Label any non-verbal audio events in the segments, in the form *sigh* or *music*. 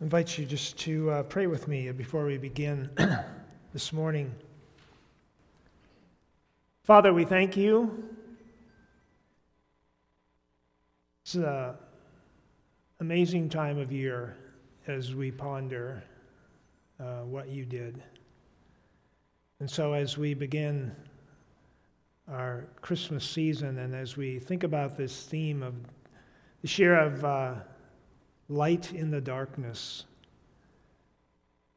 I invite you just to uh, pray with me before we begin *clears throat* this morning. Father, we thank you. It's an amazing time of year as we ponder uh, what you did. And so, as we begin our Christmas season and as we think about this theme of this year of uh, light in the darkness.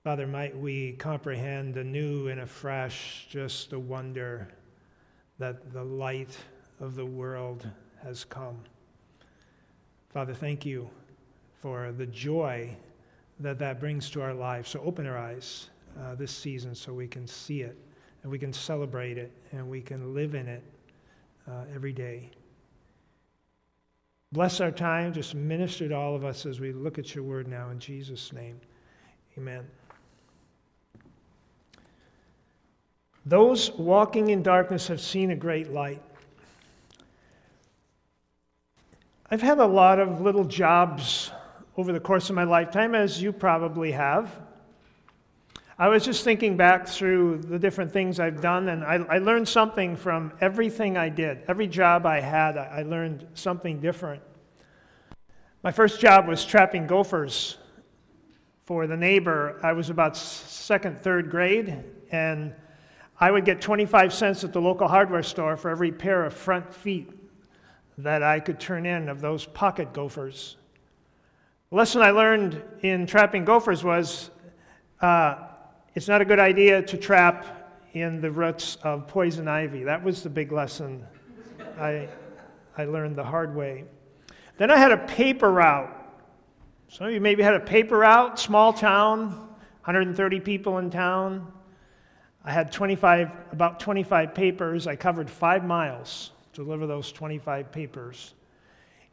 Father, might we comprehend anew and afresh just the wonder that the light of the world has come. Father, thank you for the joy that that brings to our lives. So open our eyes uh, this season so we can see it and we can celebrate it and we can live in it uh, every day. Bless our time. Just minister to all of us as we look at your word now in Jesus' name. Amen. Those walking in darkness have seen a great light. I've had a lot of little jobs over the course of my lifetime, as you probably have. I was just thinking back through the different things I've done, and I, I learned something from everything I did. Every job I had, I learned something different. My first job was trapping gophers for the neighbor. I was about second, third grade, and I would get 25 cents at the local hardware store for every pair of front feet that I could turn in of those pocket gophers. The lesson I learned in trapping gophers was uh, it's not a good idea to trap in the roots of poison ivy. That was the big lesson I, I learned the hard way. Then I had a paper route. Some of you maybe had a paper route, small town, 130 people in town. I had 25, about 25 papers. I covered five miles to deliver those 25 papers.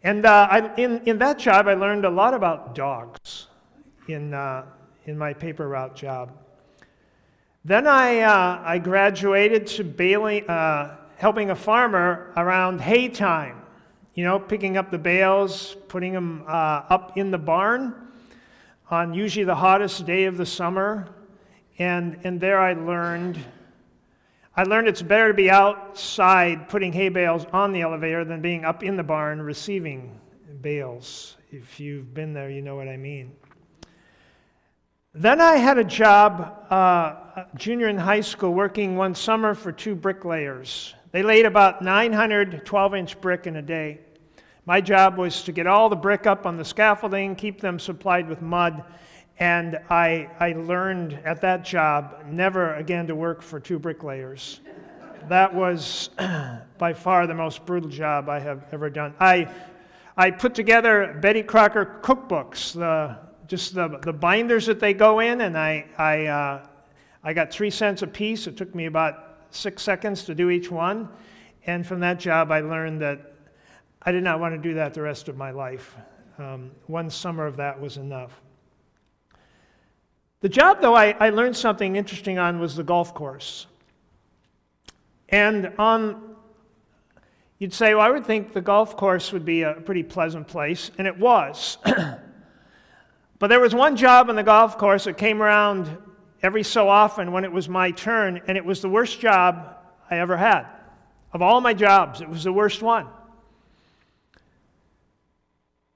And uh, I, in, in that job, I learned a lot about dogs in, uh, in my paper route job. Then I, uh, I graduated to baling, uh, helping a farmer around hay time, you know, picking up the bales, putting them uh, up in the barn on usually the hottest day of the summer. And, and there I learned, I learned it's better to be outside putting hay bales on the elevator than being up in the barn receiving bales. If you've been there, you know what I mean. Then I had a job, uh, junior in high school, working one summer for two bricklayers. They laid about 900 12 inch brick in a day. My job was to get all the brick up on the scaffolding, keep them supplied with mud, and I, I learned at that job never again to work for two bricklayers. That was *clears throat* by far the most brutal job I have ever done. I, I put together Betty Crocker cookbooks. The, just the, the binders that they go in, and I, I, uh, I got three cents a piece. It took me about six seconds to do each one. And from that job, I learned that I did not want to do that the rest of my life. Um, one summer of that was enough. The job, though, I, I learned something interesting on was the golf course. And on, you'd say, well, I would think the golf course would be a pretty pleasant place, and it was. *clears throat* But there was one job on the golf course that came around every so often when it was my turn, and it was the worst job I ever had. Of all my jobs, it was the worst one.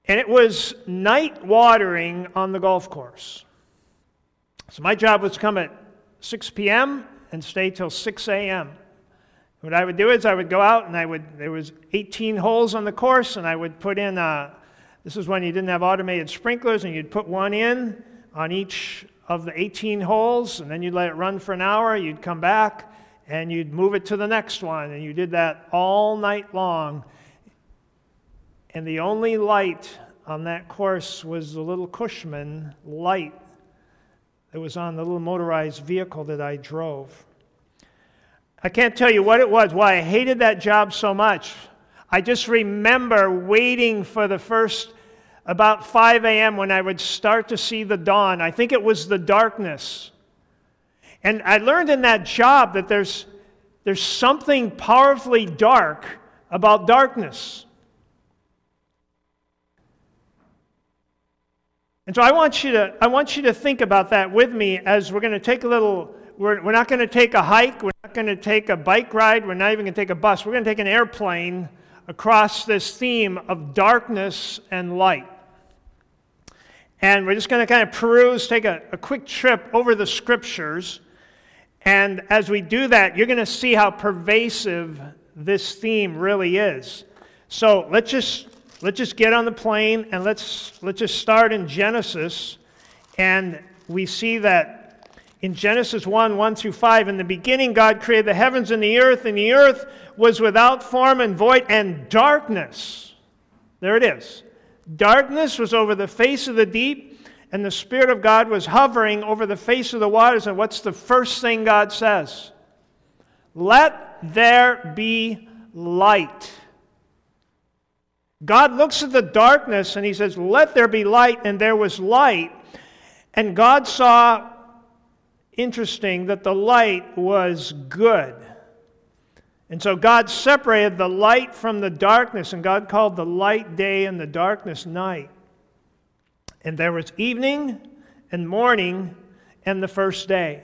And it was night watering on the golf course. So my job was to come at 6 p.m. and stay till 6 a.m. What I would do is I would go out and I would, there was 18 holes on the course, and I would put in a, this is when you didn't have automated sprinklers, and you'd put one in on each of the 18 holes, and then you'd let it run for an hour. You'd come back, and you'd move it to the next one, and you did that all night long. And the only light on that course was the little Cushman light that was on the little motorized vehicle that I drove. I can't tell you what it was, why I hated that job so much. I just remember waiting for the first about 5 a.m. when I would start to see the dawn. I think it was the darkness. And I learned in that job that there's, there's something powerfully dark about darkness. And so I want you to, I want you to think about that with me as we're going to take a little, we're, we're not going to take a hike, we're not going to take a bike ride, we're not even going to take a bus. We're going to take an airplane across this theme of darkness and light. And we're just going to kind of peruse, take a, a quick trip over the scriptures. And as we do that, you're going to see how pervasive this theme really is. So let's just let's just get on the plane and let's, let's just start in Genesis. And we see that in Genesis 1 1 through 5, in the beginning, God created the heavens and the earth, and the earth was without form and void, and darkness. There it is. Darkness was over the face of the deep, and the Spirit of God was hovering over the face of the waters. And what's the first thing God says? Let there be light. God looks at the darkness and he says, Let there be light, and there was light. And God saw, interesting, that the light was good. And so God separated the light from the darkness, and God called the light day and the darkness night. And there was evening and morning and the first day.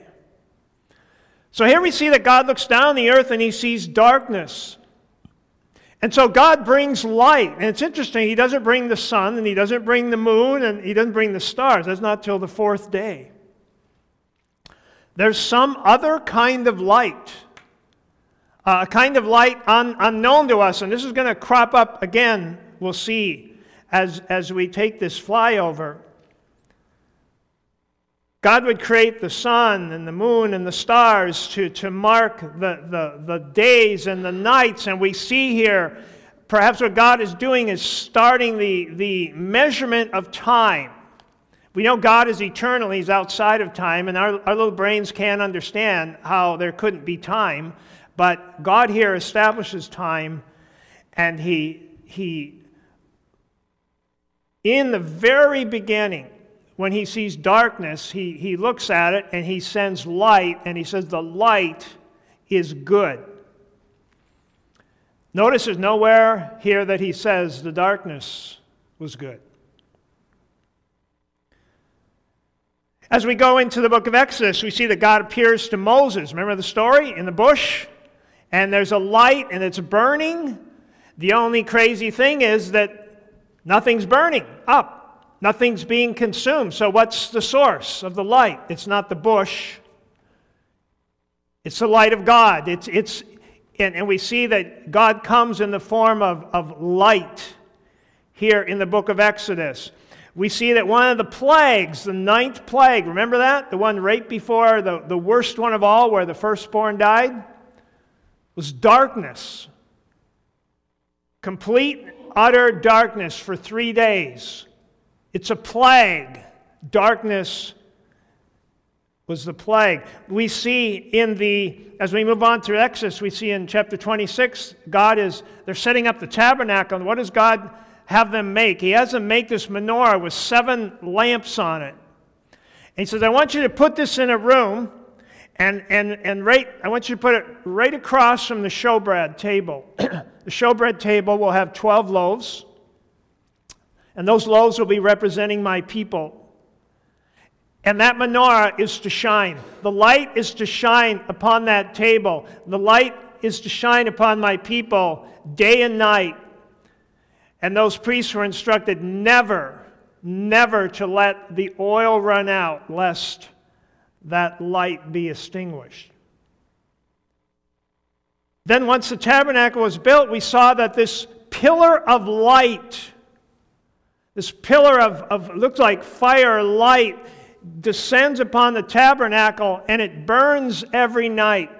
So here we see that God looks down the earth and he sees darkness. And so God brings light. And it's interesting, He doesn't bring the sun, and He doesn't bring the moon, and He doesn't bring the stars. That's not till the fourth day. There's some other kind of light, uh, a kind of light un- unknown to us. And this is going to crop up again, we'll see, as, as we take this flyover. God would create the sun and the moon and the stars to, to mark the, the, the days and the nights. And we see here, perhaps what God is doing is starting the, the measurement of time. We know God is eternal, He's outside of time, and our, our little brains can't understand how there couldn't be time. But God here establishes time, and He, he in the very beginning, when he sees darkness, he, he looks at it and he sends light, and he says, The light is good. Notice there's nowhere here that he says the darkness was good. As we go into the book of Exodus, we see that God appears to Moses. Remember the story in the bush? And there's a light and it's burning. The only crazy thing is that nothing's burning up. Nothing's being consumed. So, what's the source of the light? It's not the bush, it's the light of God. It's, it's, and, and we see that God comes in the form of, of light here in the book of Exodus. We see that one of the plagues, the ninth plague, remember that? The one right before the, the worst one of all, where the firstborn died, was darkness. Complete, utter darkness for three days. It's a plague. Darkness was the plague. We see in the, as we move on through Exodus, we see in chapter 26, God is, they're setting up the tabernacle. And what does God have them make? He has them make this menorah with seven lamps on it. And he says, I want you to put this in a room, and, and, and right, I want you to put it right across from the showbread table. *clears throat* the showbread table will have 12 loaves. And those loaves will be representing my people. And that menorah is to shine. The light is to shine upon that table. The light is to shine upon my people day and night. And those priests were instructed never, never to let the oil run out, lest that light be extinguished. Then, once the tabernacle was built, we saw that this pillar of light this pillar of, of looks like fire light descends upon the tabernacle and it burns every night.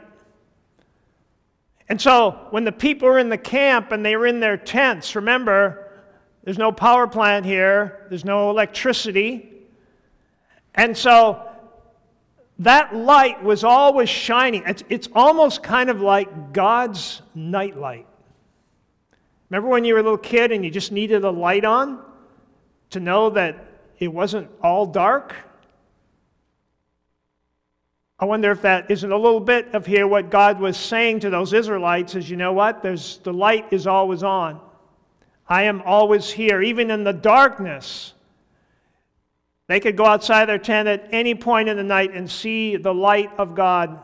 And so when the people were in the camp and they were in their tents, remember, there's no power plant here, there's no electricity. And so that light was always shining. It's, it's almost kind of like God's nightlight. Remember when you were a little kid and you just needed a light on? to know that it wasn't all dark? I wonder if that isn't a little bit of here what God was saying to those Israelites is you know what? There's the light is always on. I am always here, even in the darkness. They could go outside their tent at any point in the night and see the light of God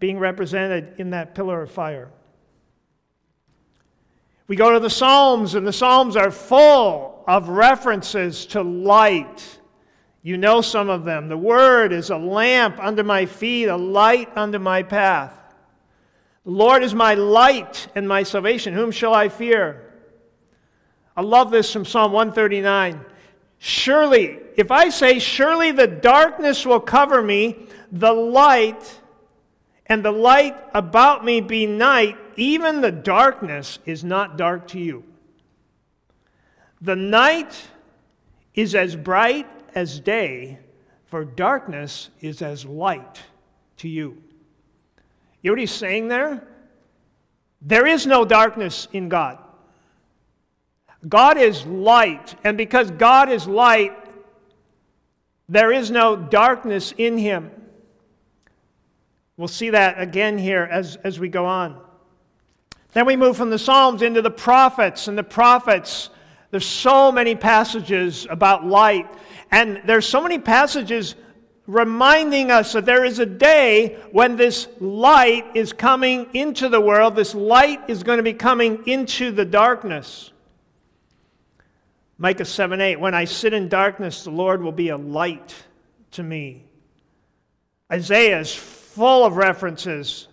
being represented in that pillar of fire. We go to the Psalms, and the Psalms are full of references to light. You know some of them. The Word is a lamp under my feet, a light under my path. The Lord is my light and my salvation. Whom shall I fear? I love this from Psalm 139. Surely, if I say, Surely the darkness will cover me, the light and the light about me be night, even the darkness is not dark to you. The night is as bright as day, for darkness is as light to you. You know what he's saying there? There is no darkness in God. God is light, and because God is light, there is no darkness in him. We'll see that again here as, as we go on. Then we move from the Psalms into the prophets, and the prophets, there's so many passages about light, and there's so many passages reminding us that there is a day when this light is coming into the world, this light is going to be coming into the darkness. Micah 7 8, when I sit in darkness, the Lord will be a light to me. Isaiah is full of references.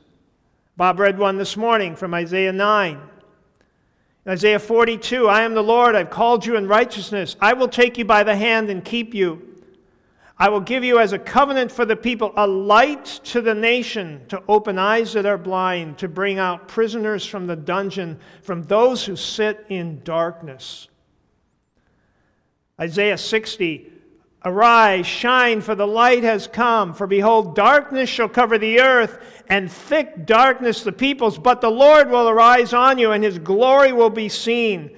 Bob read one this morning from Isaiah 9. Isaiah 42 I am the Lord, I've called you in righteousness. I will take you by the hand and keep you. I will give you as a covenant for the people, a light to the nation, to open eyes that are blind, to bring out prisoners from the dungeon, from those who sit in darkness. Isaiah 60 Arise, shine, for the light has come. For behold, darkness shall cover the earth, and thick darkness the peoples. But the Lord will arise on you, and his glory will be seen.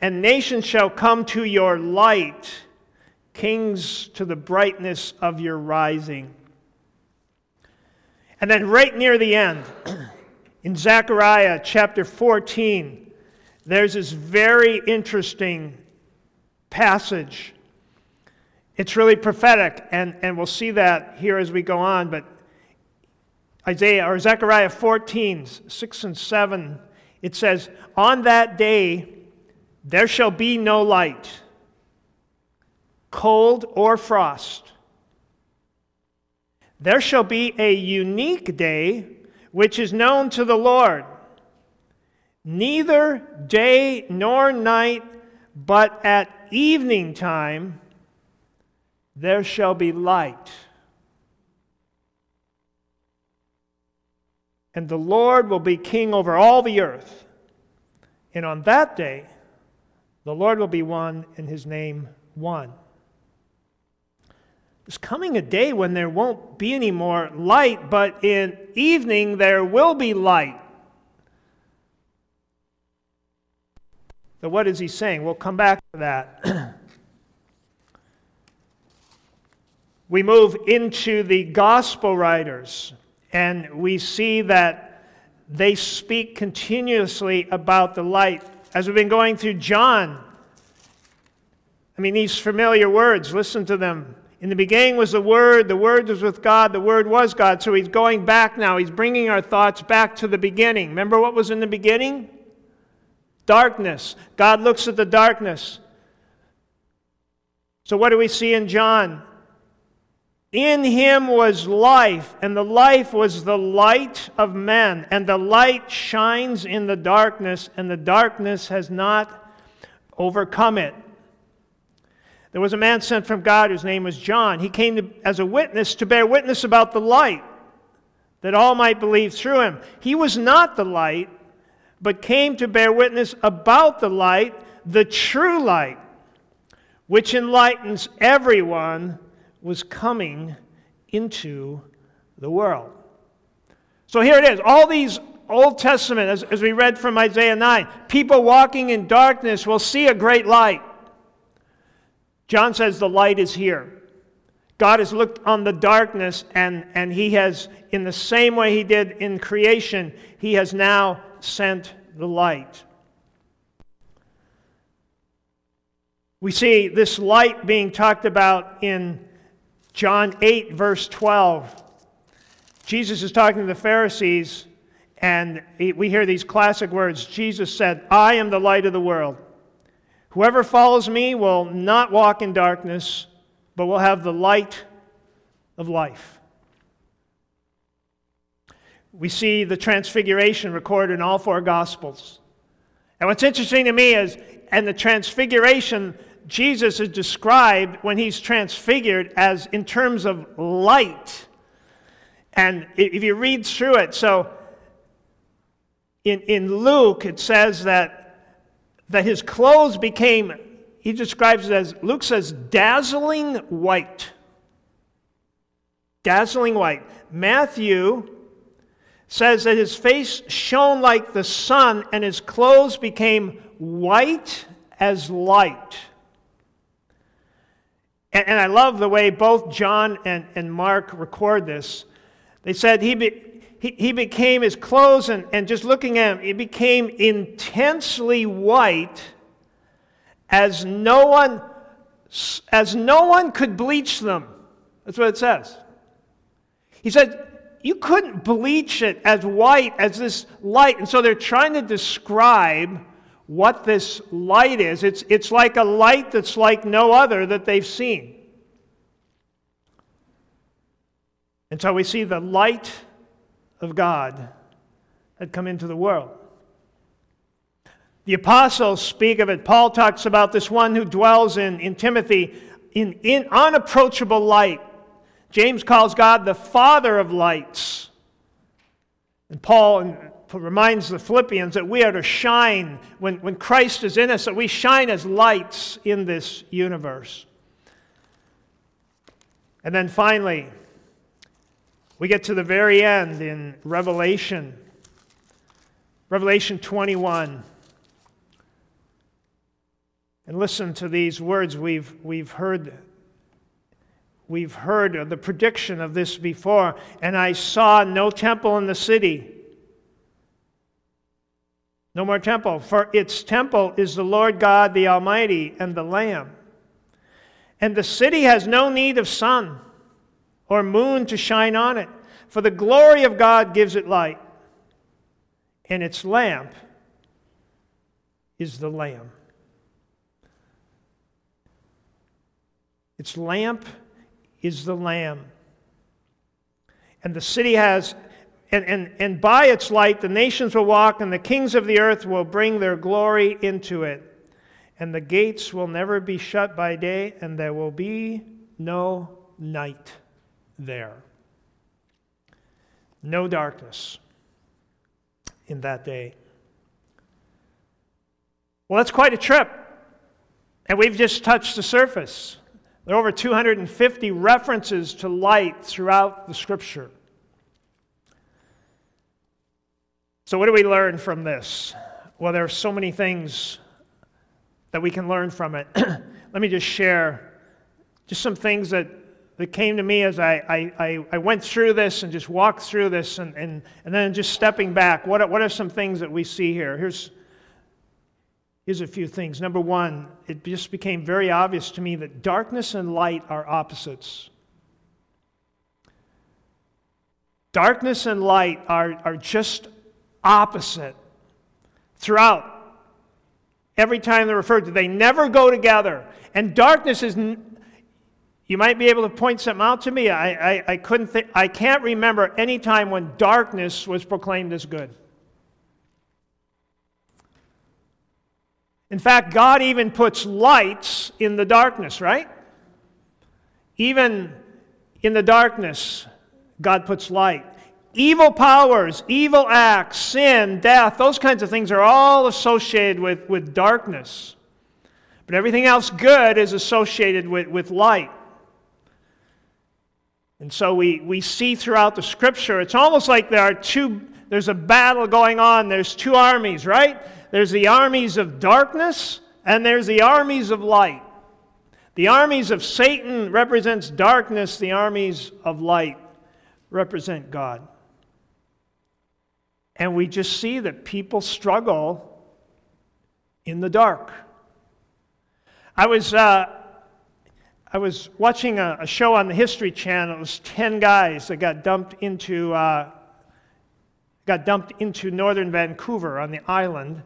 And nations shall come to your light, kings to the brightness of your rising. And then, right near the end, *clears throat* in Zechariah chapter 14, there's this very interesting passage it's really prophetic, and, and we'll see that here as we go on. But Isaiah or Zechariah 14, 6 and 7, it says, On that day there shall be no light, cold or frost. There shall be a unique day which is known to the Lord. Neither day nor night, but at evening time there shall be light. And the Lord will be king over all the earth. And on that day, the Lord will be one and his name one. There's coming a day when there won't be any more light, but in evening there will be light. So, what is he saying? We'll come back to that. *clears throat* we move into the gospel writers, and we see that they speak continuously about the light. As we've been going through John, I mean, these familiar words, listen to them. In the beginning was the Word, the Word was with God, the Word was God. So he's going back now. He's bringing our thoughts back to the beginning. Remember what was in the beginning? Darkness. God looks at the darkness. So what do we see in John? In him was life, and the life was the light of men. And the light shines in the darkness, and the darkness has not overcome it. There was a man sent from God whose name was John. He came to, as a witness to bear witness about the light, that all might believe through him. He was not the light, but came to bear witness about the light, the true light, which enlightens everyone was coming into the world. So here it is. All these Old Testament, as, as we read from Isaiah 9, people walking in darkness will see a great light. John says the light is here. God has looked on the darkness, and, and He has, in the same way He did in creation, He has now sent the light. We see this light being talked about in John 8, verse 12. Jesus is talking to the Pharisees, and we hear these classic words Jesus said, I am the light of the world. Whoever follows me will not walk in darkness, but will have the light of life. We see the transfiguration recorded in all four Gospels. And what's interesting to me is, and the transfiguration, Jesus is described when he's transfigured as in terms of light. And if you read through it, so in, in Luke, it says that, that his clothes became, he describes it as, Luke says, dazzling white. Dazzling white. Matthew says that his face shone like the sun and his clothes became white as light. And, and I love the way both John and, and Mark record this. They said he, be, he, he became his clothes, and, and just looking at him, he became intensely white as no one as no one could bleach them. That's what it says. He said, You couldn't bleach it as white as this light. And so they're trying to describe what this light is. It's, it's like a light that's like no other that they've seen. And so we see the light of God had come into the world. The apostles speak of it. Paul talks about this one who dwells in, in Timothy in, in unapproachable light. James calls God the Father of lights. And Paul reminds the Philippians that we are to shine when, when Christ is in us, that we shine as lights in this universe. And then finally, we get to the very end in Revelation, Revelation 21. And listen to these words. We've, we've, heard, we've heard the prediction of this before. And I saw no temple in the city. No more temple, for its temple is the Lord God the Almighty and the Lamb. And the city has no need of sun or moon to shine on it, for the glory of God gives it light, and its lamp is the Lamb. Its lamp is the Lamb. And the city has, and, and, and by its light, the nations will walk, and the kings of the earth will bring their glory into it. And the gates will never be shut by day, and there will be no night there. No darkness in that day. Well, that's quite a trip. And we've just touched the surface. There are over 250 references to light throughout the scripture. So, what do we learn from this? Well, there are so many things that we can learn from it. *clears throat* Let me just share just some things that that came to me as I, I, I, went through this and just walked through this and, and, and then just stepping back. What what are some things that we see here? Here's, here's a few things. Number one, it just became very obvious to me that darkness and light are opposites. Darkness and light are, are just opposite throughout. Every time they're referred to, they never go together. And darkness is you might be able to point something out to me. I, I, I couldn't think, I can't remember any time when darkness was proclaimed as good. In fact, God even puts lights in the darkness, right? Even in the darkness, God puts light. Evil powers, evil acts, sin, death, those kinds of things are all associated with, with darkness. But everything else good is associated with, with light. And so we, we see throughout the scripture, it's almost like there are two, there's a battle going on. There's two armies, right? There's the armies of darkness and there's the armies of light. The armies of Satan represents darkness, the armies of light represent God. And we just see that people struggle in the dark. I was, uh, I was watching a, a, show on the History Channel. It was 10 guys that got dumped into, uh, got dumped into northern Vancouver on the island.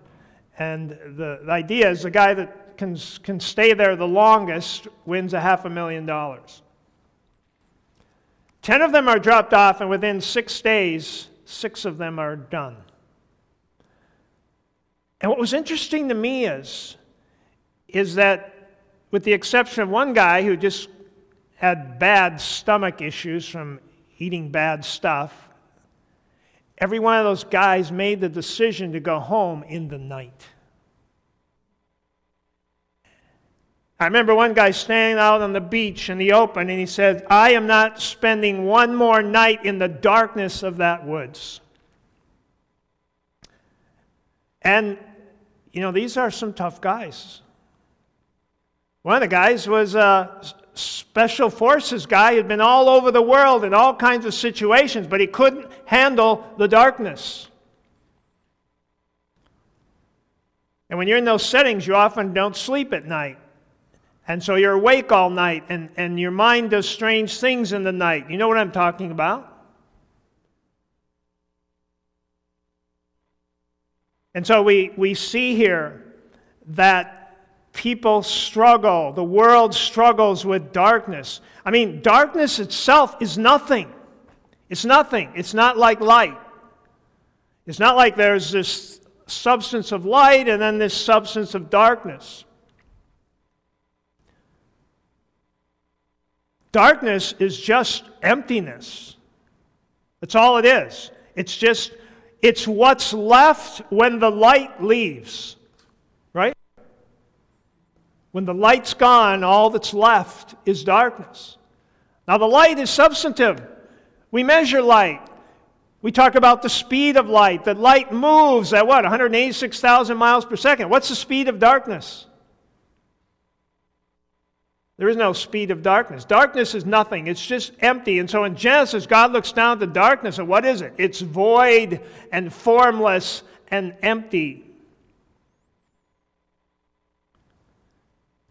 And the, the idea is the guy that can, can stay there the longest wins a half a million dollars. Ten of them are dropped off, and within six days, six of them are done. And what was interesting to me is, is that, with the exception of one guy who just had bad stomach issues from eating bad stuff, every one of those guys made the decision to go home in the night. I remember one guy standing out on the beach in the open and he said, I am not spending one more night in the darkness of that woods. And, you know, these are some tough guys. One of the guys was a special forces guy who'd been all over the world in all kinds of situations, but he couldn't handle the darkness. And when you're in those settings, you often don't sleep at night. And so you're awake all night, and, and your mind does strange things in the night. You know what I'm talking about? And so we, we see here that people struggle, the world struggles with darkness. I mean, darkness itself is nothing. It's nothing. It's not like light. It's not like there's this substance of light and then this substance of darkness. Darkness is just emptiness. That's all it is. It's just, it's what's left when the light leaves, right? When the light's gone, all that's left is darkness. Now, the light is substantive. We measure light. We talk about the speed of light. That light moves at what? 186,000 miles per second. What's the speed of darkness? There is no speed of darkness. Darkness is nothing, it's just empty. And so in Genesis, God looks down at the darkness, and what is it? It's void and formless and empty.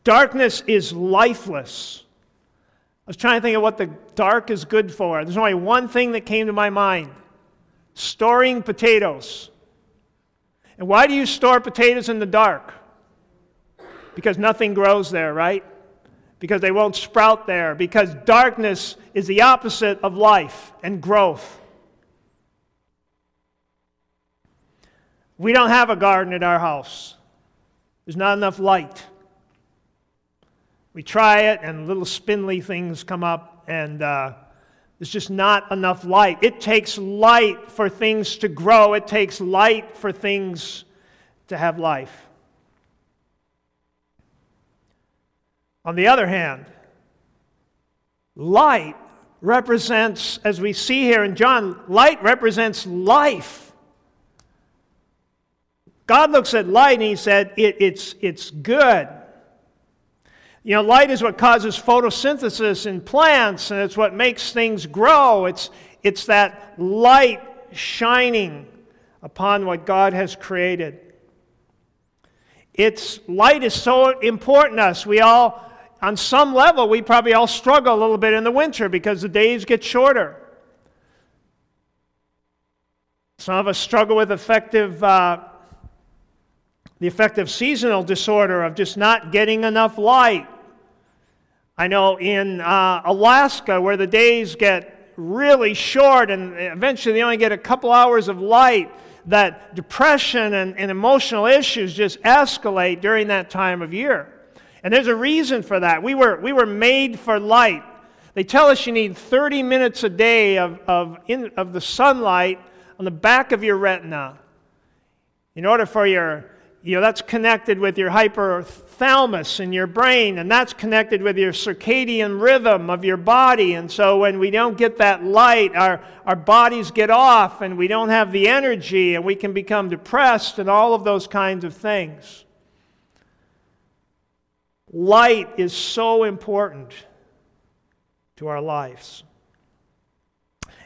Darkness is lifeless. I was trying to think of what the dark is good for. There's only one thing that came to my mind storing potatoes. And why do you store potatoes in the dark? Because nothing grows there, right? Because they won't sprout there, because darkness is the opposite of life and growth. We don't have a garden at our house, there's not enough light. We try it, and little spindly things come up, and uh, there's just not enough light. It takes light for things to grow, it takes light for things to have life. On the other hand, light represents, as we see here in John, light represents life. God looks at light and he said, it, it's, it's good. You know, light is what causes photosynthesis in plants, and it's what makes things grow. It's, it's that light shining upon what God has created. It's light is so important to us. We all on some level, we probably all struggle a little bit in the winter because the days get shorter. Some of us struggle with effective, uh, the effective seasonal disorder of just not getting enough light. I know in uh, Alaska, where the days get really short and eventually they only get a couple hours of light, that depression and, and emotional issues just escalate during that time of year. And there's a reason for that. We were, we were made for light. They tell us you need 30 minutes a day of, of, in, of the sunlight on the back of your retina in order for your, you know, that's connected with your hypothalamus in your brain, and that's connected with your circadian rhythm of your body. And so when we don't get that light, our, our bodies get off and we don't have the energy and we can become depressed and all of those kinds of things. Light is so important to our lives.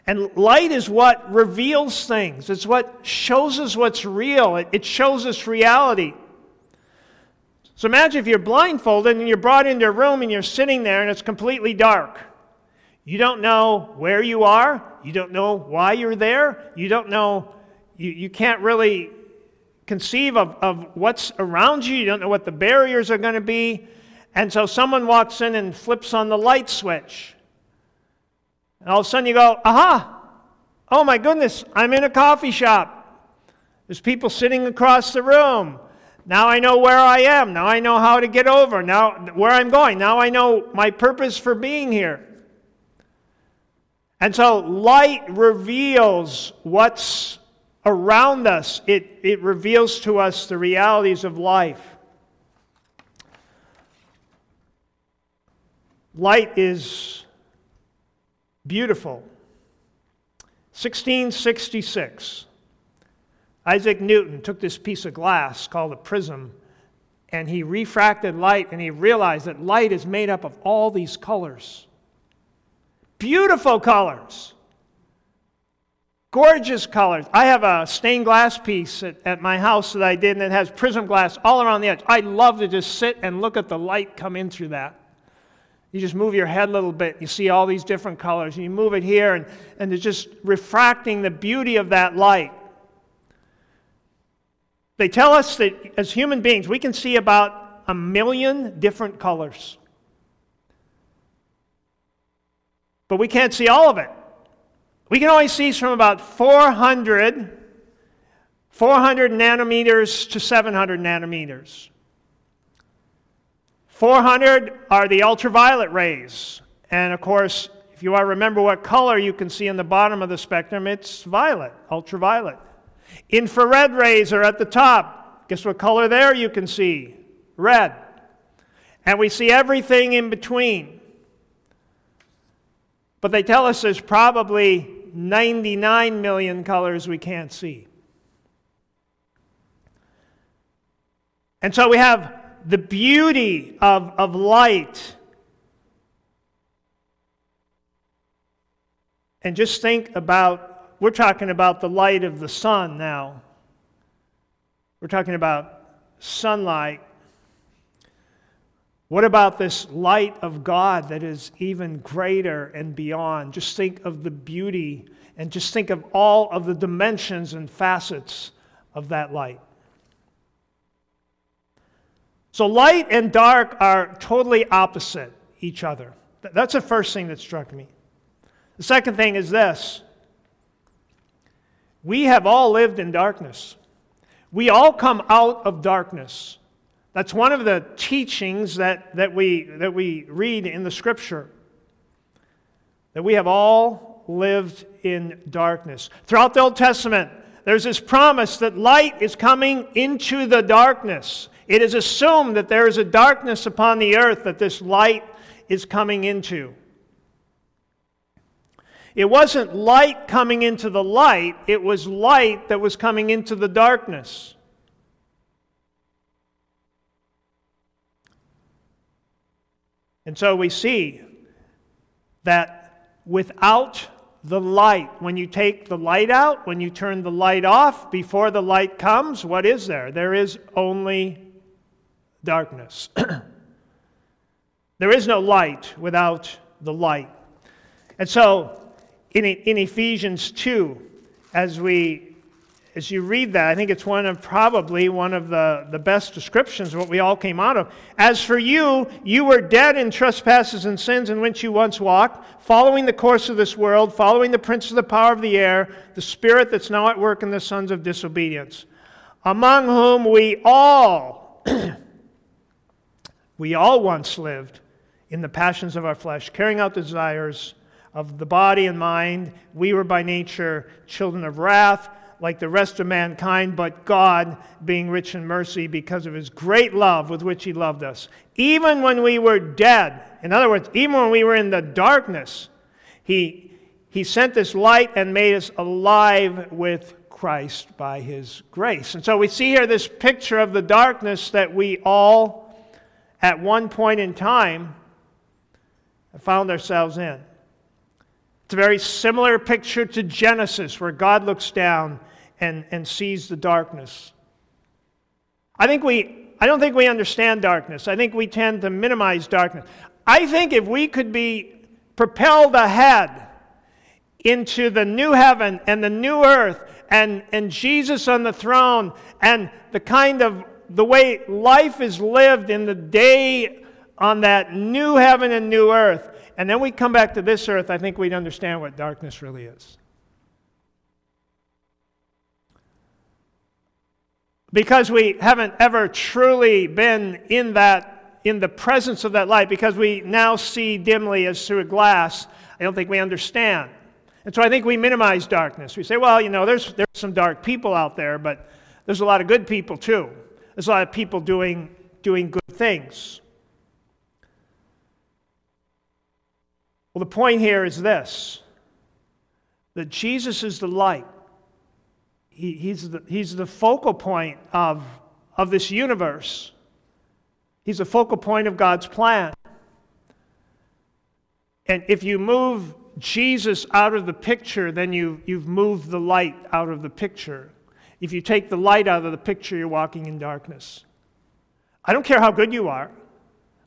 And light is what reveals things, it's what shows us what's real, it, shows us reality. So imagine if you're blindfolded and you're brought into a room and you're sitting there and it's completely dark. You don't know where you are. You don't know why you're there. You don't know, you, you can't really conceive of, of what's around you. You don't know what the barriers are going to be. And so someone walks in and flips on the light switch. And all of a sudden you go, aha, oh my goodness, I'm in a coffee shop. There's people sitting across the room. Now I know where I am. Now I know how to get over. Now where I'm going. Now I know my purpose for being here. And so light reveals what's around us, it, it reveals to us the realities of life. Light is beautiful. 1666. Isaac Newton took this piece of glass called a prism and he refracted light and he realized that light is made up of all these colors. Beautiful colors. Gorgeous colors. I have a stained glass piece at, at, my house that I did, and it has prism glass all around the edge. I love to just sit and look at the light come in through that. You just move your head a little bit, you see all these different colors, and you move it here, and, and it's just refracting the beauty of that light. They tell us that as human beings, we can see about a million different colors. But we can't see all of it. We can only see from about 400, 400 nanometers to 700 nanometers. 400 are the ultraviolet rays. And of course, if you remember what color you can see in the bottom of the spectrum, it's violet, ultraviolet. Infrared rays are at the top. Guess what color there you can see? Red. And we see everything in between. But they tell us there's probably 99 million colors we can't see. And so we have the beauty of, of light. And just think about we're talking about the light of the sun now. We're talking about sunlight. What about this light of God that is even greater and beyond? Just think of the beauty and just think of all of the dimensions and facets of that light. So, light and dark are totally opposite each other. That's the first thing that struck me. The second thing is this we have all lived in darkness. We all come out of darkness. That's one of the teachings that, that, we, that we read in the scripture. That we have all lived in darkness. Throughout the Old Testament, there's this promise that light is coming into the darkness. It is assumed that there is a darkness upon the earth that this light is coming into. It wasn't light coming into the light, it was light that was coming into the darkness. And so we see that without the light, when you take the light out, when you turn the light off, before the light comes, what is there? There is only darkness. *clears throat* there is no light without the light. And so in, in Ephesians 2, as we as you read that, I think it's one of probably one of the, the best descriptions of what we all came out of. As for you, you were dead in trespasses and sins in which you once walked, following the course of this world, following the prince of the power of the air, the spirit that's now at work in the sons of disobedience, among whom we all, *clears throat* we all once lived in the passions of our flesh, carrying out the desires of the body and mind. We were by nature children of wrath, like the rest of mankind, but God, being rich in mercy because of his great love with which he loved us, even when we were dead, in other words, even when we were in the darkness, he, he sent this light and made us alive with Christ by his grace. And so we see here this picture of the darkness that we all, at one point in time, found ourselves in. It's a very similar picture to Genesis, where God looks down and, and sees the darkness. I think we I don't think we understand darkness. I think we tend to minimize darkness. I think if we could be propelled ahead into the new heaven and the new earth and, and Jesus on the throne and the kind of the way life is lived in the day on that new heaven and new earth, and then we come back to this earth, I think we'd understand what darkness really is. Because we haven't ever truly been in that in the presence of that light, because we now see dimly as through a glass, I don't think we understand. And so I think we minimize darkness. We say, well, you know, there's, there's some dark people out there, but there's a lot of good people too. There's a lot of people doing, doing good things. Well, the point here is this that Jesus is the light. He, he's, the, he's the focal point of, of this universe. He's the focal point of God's plan. And if you move Jesus out of the picture, then you, you've moved the light out of the picture. If you take the light out of the picture, you're walking in darkness. I don't care how good you are.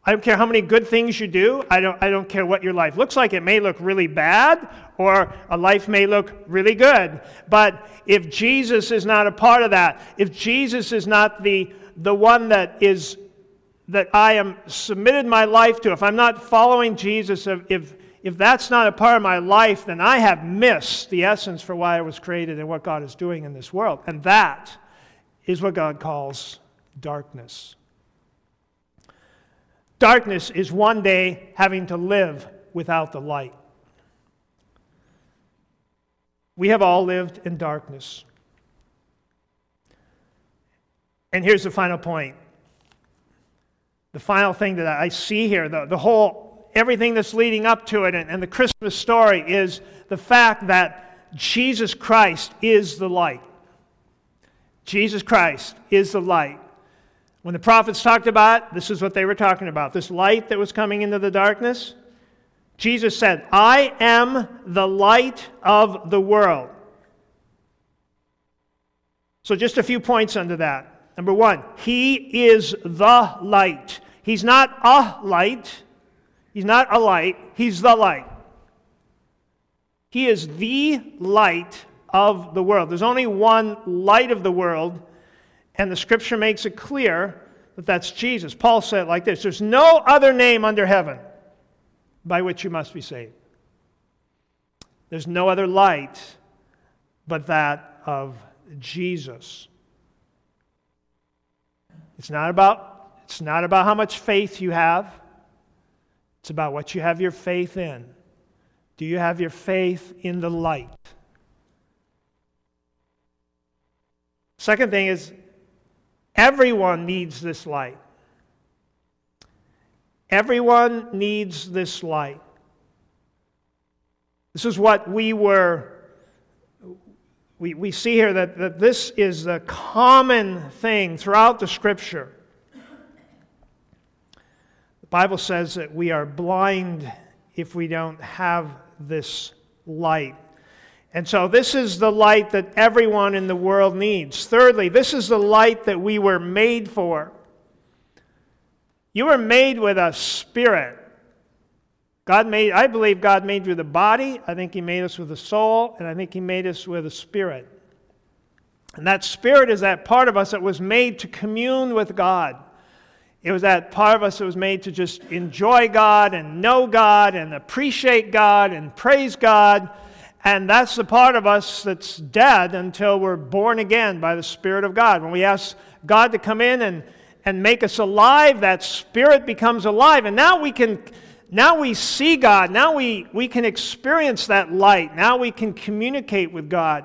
I don't care how many good things you do. I don't, I don't care what your life looks like. It may look really bad, or a life may look really good. But if Jesus is not a part of that, if Jesus is not the, the one that is that I am submitted my life to, if I'm not following Jesus, if, if, if that's not a part of my life, then I have missed the essence for why I was created and what God is doing in this world. And that is what God calls darkness. Darkness is one day having to live without the light. We have all lived in darkness. And here's the final point. The final thing that I see here, the, the whole, everything that's leading up to it, and, and the Christmas story is the fact that Jesus Christ is the light. Jesus Christ is the light. When the prophets talked about, this is what they were talking about this light that was coming into the darkness. Jesus said, I am the light of the world. So, just a few points under that. Number one, He is the light. He's not a light, He's not a light, He's the light. He is the light of the world. There's only one light of the world, and the scripture makes it clear that that's Jesus. Paul said it like this There's no other name under heaven by which you must be saved. There's no other light but that of Jesus. It's not about, it's not about how much faith you have. It's about what you have your faith in. Do you have your faith in the light? Second thing is, Everyone needs this light. Everyone needs this light. This is what we were, we, we see here that, that this is a common thing throughout the scripture. Bible says that we are blind if we don't have this light. And so, this is the light that everyone in the world needs. Thirdly, this is the light that we were made for. You were made with a spirit. God made, I believe God made you with a body. I think He made us with a soul. And I think He made us with a spirit. And that spirit is that part of us that was made to commune with God. It was that part of us that was made to just enjoy God and know God and appreciate God and praise God and that's the part of us that's dead until we're born again by the Spirit of God. When we ask God to come in and, and make us alive, that Spirit becomes alive. And now we can now we see God. Now we, we can experience that light. Now we can communicate with God.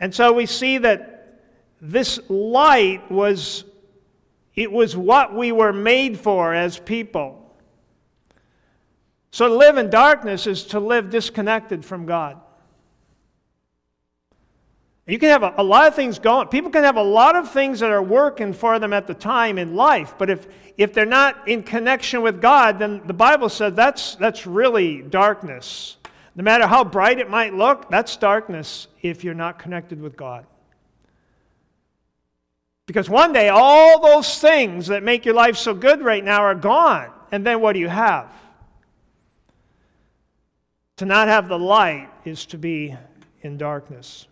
And so we see that this light was it was what we were made for as people. So to live in darkness is to live disconnected from God. You can have a, a, lot of things going. People can have a lot of things that are working for them at the time in life, but if, if they're not in connection with God, then the Bible says that's, that's really darkness. No matter how bright it might look, that's darkness if you're not connected with God. Because one day, all those things that make your life so good right now are gone. And then what do you have? To not have the light is to be in darkness.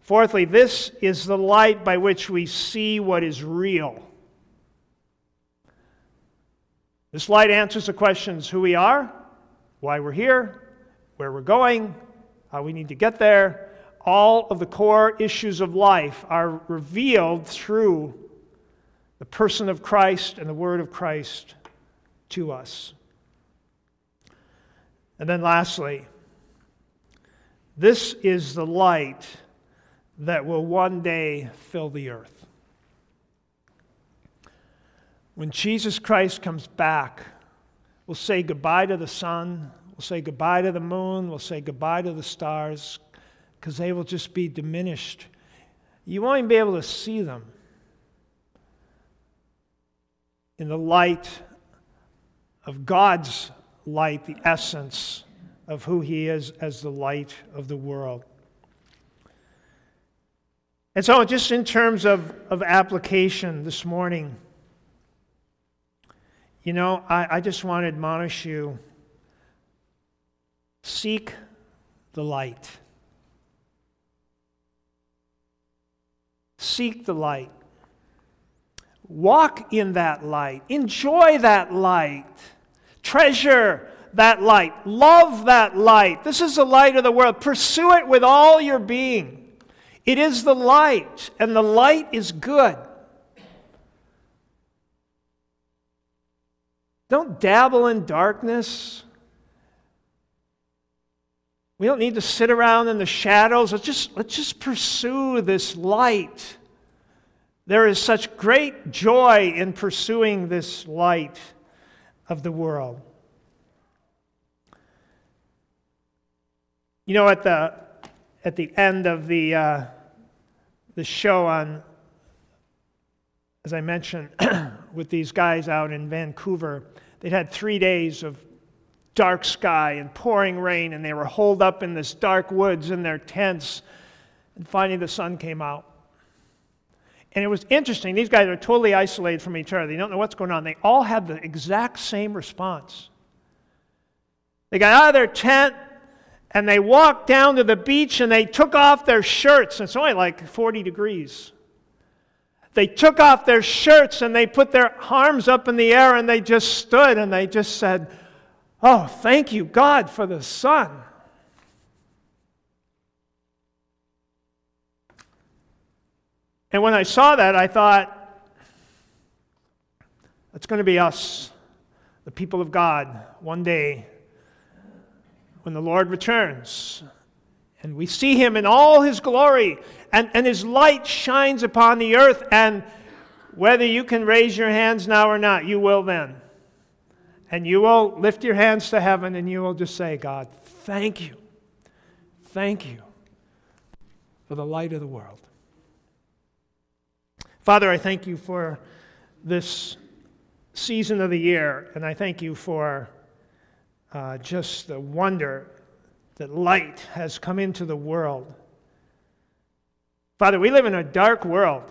Fourthly, this is the light by which we see what is real. This light answers the questions who we are, why we're here, where we're going, how we need to get there. All of the core issues of life are revealed through the person of Christ and the word of Christ to us. And then, lastly, this is the light that will one day fill the earth. When Jesus Christ comes back, we'll say goodbye to the sun, we'll say goodbye to the moon, we'll say goodbye to the stars, because they will just be diminished. You won't even be able to see them in the light of God's light, the essence of who He is as the light of the world. And so, just in terms of, of application this morning, you know, I, I just want to admonish you seek the light. Seek the light. Walk in that light. Enjoy that light. Treasure that light. Love that light. This is the light of the world. Pursue it with all your being. It is the light, and the light is good. Don't dabble in darkness. We don't need to sit around in the shadows. Let's just, let's just pursue this light. There is such great joy in pursuing this light of the world. You know, at the, at the end of the, uh, the show on, as I mentioned, *clears throat* with these guys out in Vancouver, they'd had three days of dark sky and pouring rain, and they were holed up in this dark woods in their tents. And finally, the sun came out. And it was interesting. These guys are totally isolated from each other. They don't know what's going on. They all had the exact same response. They got out of their tent and they walked down to the beach and they took off their shirts. It's only like 40 degrees. They took off their shirts and they put their arms up in the air and they just stood and they just said, Oh, thank you, God, for the sun. And when I saw that, I thought, that's going to be us, the people of God, one day when the Lord returns. And we see him in all his glory, and, and his light shines upon the earth. And whether you can raise your hands now or not, you will then. And you will lift your hands to heaven and you will just say, God, thank you. Thank you for the light of the world. Father, I thank you for this season of the year, and I thank you for uh, just the wonder that light has come into the world. Father, we live in a dark world,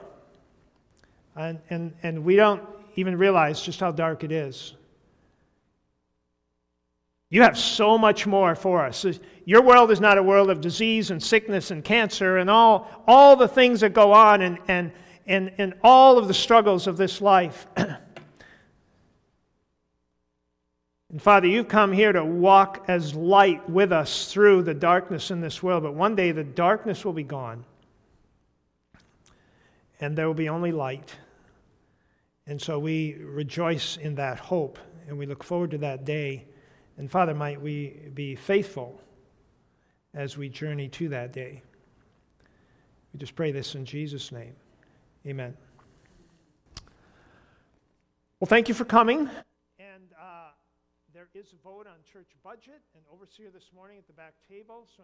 and, and, and we don't even realize just how dark it is. You have so much more for us. Your world is not a world of disease and sickness and cancer and all, all the things that go on and, and, and, and all of the struggles of this life. *clears throat* and Father, you've come here to walk as light with us through the darkness in this world, but one day the darkness will be gone, and there will be only light. And so we rejoice in that hope, and we look forward to that day. And Father, might we be faithful as we journey to that day. We just pray this in Jesus' name. Amen. Well, thank you for coming. And uh, there is a vote on church budget and overseer this morning at the back table. So